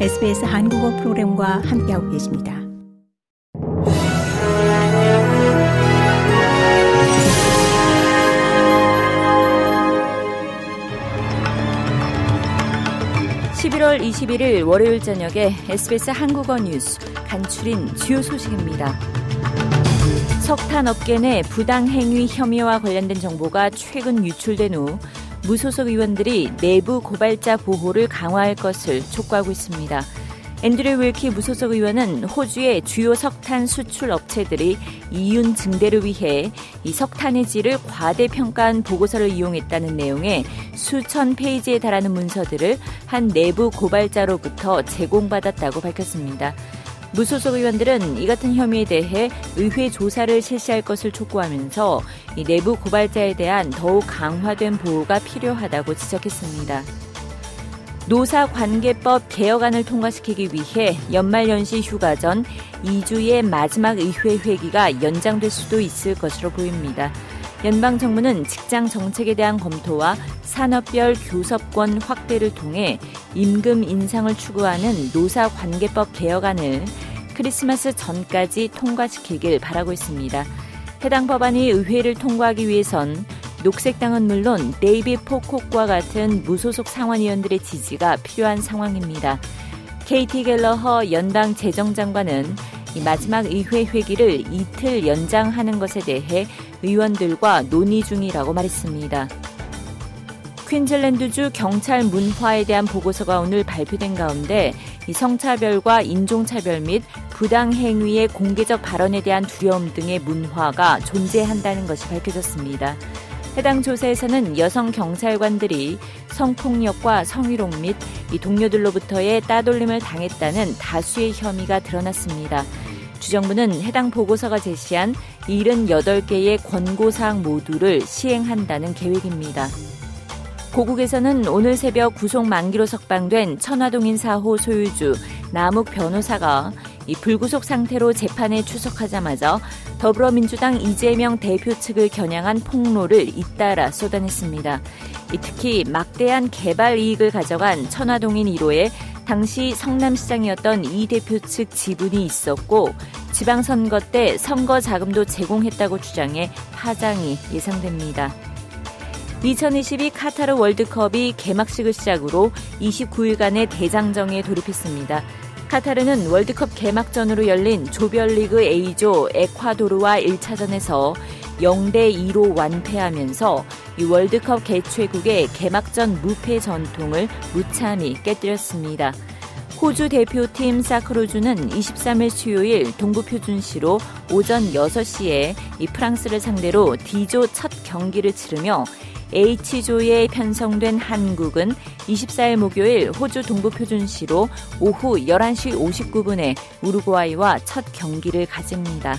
SBS 한국어 프로그램과 함께하고 계십니다. (11월 21일) 월요일 저녁에 SBS 한국어 뉴스 간추린 주요 소식입니다. 석탄 업계 내 부당 행위 혐의와 관련된 정보가 최근 유출된 후 무소속 의원들이 내부 고발자 보호를 강화할 것을 촉구하고 있습니다. 앤드류 윌키 무소속 의원은 호주의 주요 석탄 수출 업체들이 이윤 증대를 위해 이 석탄의 질을 과대평가한 보고서를 이용했다는 내용의 수천 페이지에 달하는 문서들을 한 내부 고발자로부터 제공받았다고 밝혔습니다. 무소속 의원들은 이 같은 혐의에 대해 의회 조사를 실시할 것을 촉구하면서 이 내부 고발자에 대한 더욱 강화된 보호가 필요하다고 지적했습니다. 노사관계법 개혁안을 통과시키기 위해 연말연시 휴가 전 2주의 마지막 의회 회기가 연장될 수도 있을 것으로 보입니다. 연방 정부는 직장 정책에 대한 검토와 산업별 교섭권 확대를 통해 임금 인상을 추구하는 노사관계법 개혁안을 크리스마스 전까지 통과시키길 바라고 있습니다. 해당 법안이 의회를 통과하기 위해선 녹색당은 물론 데이비 포콕과 같은 무소속 상원의원들의 지지가 필요한 상황입니다. 케이티 갤러허 연방 재정장관은 이 마지막 의회 회기를 이틀 연장하는 것에 대해 의원들과 논의 중이라고 말했습니다. 퀸즐랜드주 경찰 문화에 대한 보고서가 오늘 발표된 가운데 성차별과 인종차별 및 부당행위의 공개적 발언에 대한 두려움 등의 문화가 존재한다는 것이 밝혀졌습니다. 해당 조사에서는 여성 경찰관들이 성폭력과 성희롱 및 동료들로부터의 따돌림을 당했다는 다수의 혐의가 드러났습니다. 주정부는 해당 보고서가 제시한 78개의 권고사항 모두를 시행한다는 계획입니다. 고국에서는 오늘 새벽 구속 만기로 석방된 천화동인 4호 소유주 남욱 변호사가 이 불구속 상태로 재판에 출석하자마자 더불어민주당 이재명 대표 측을 겨냥한 폭로를 잇따라 쏟아냈습니다. 특히 막대한 개발 이익을 가져간 천화동인 1호에 당시 성남시장이었던 이 대표 측 지분이 있었고 지방선거 때 선거 자금도 제공했다고 주장해 파장이 예상됩니다. 2022 카타르 월드컵이 개막식을 시작으로 29일간의 대장정에 돌입했습니다. 카타르는 월드컵 개막전으로 열린 조별리그 A조 에콰도르와 1차전에서 0대 2로 완패하면서 이 월드컵 개최국의 개막전 무패 전통을 무참히 깨뜨렸습니다. 호주 대표팀 사크로주는 23일 수요일 동부 표준시로 오전 6시에 이 프랑스를 상대로 D조 첫 경기를 치르며 H조에 편성된 한국은 24일 목요일 호주 동부 표준시로 오후 11시 59분에 우루과이와 첫 경기를 가집니다.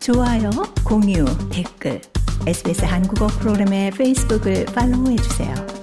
좋아요, 공유, 댓글, SBS 한국어 프로그램의 페이스북을 팔로우해주세요.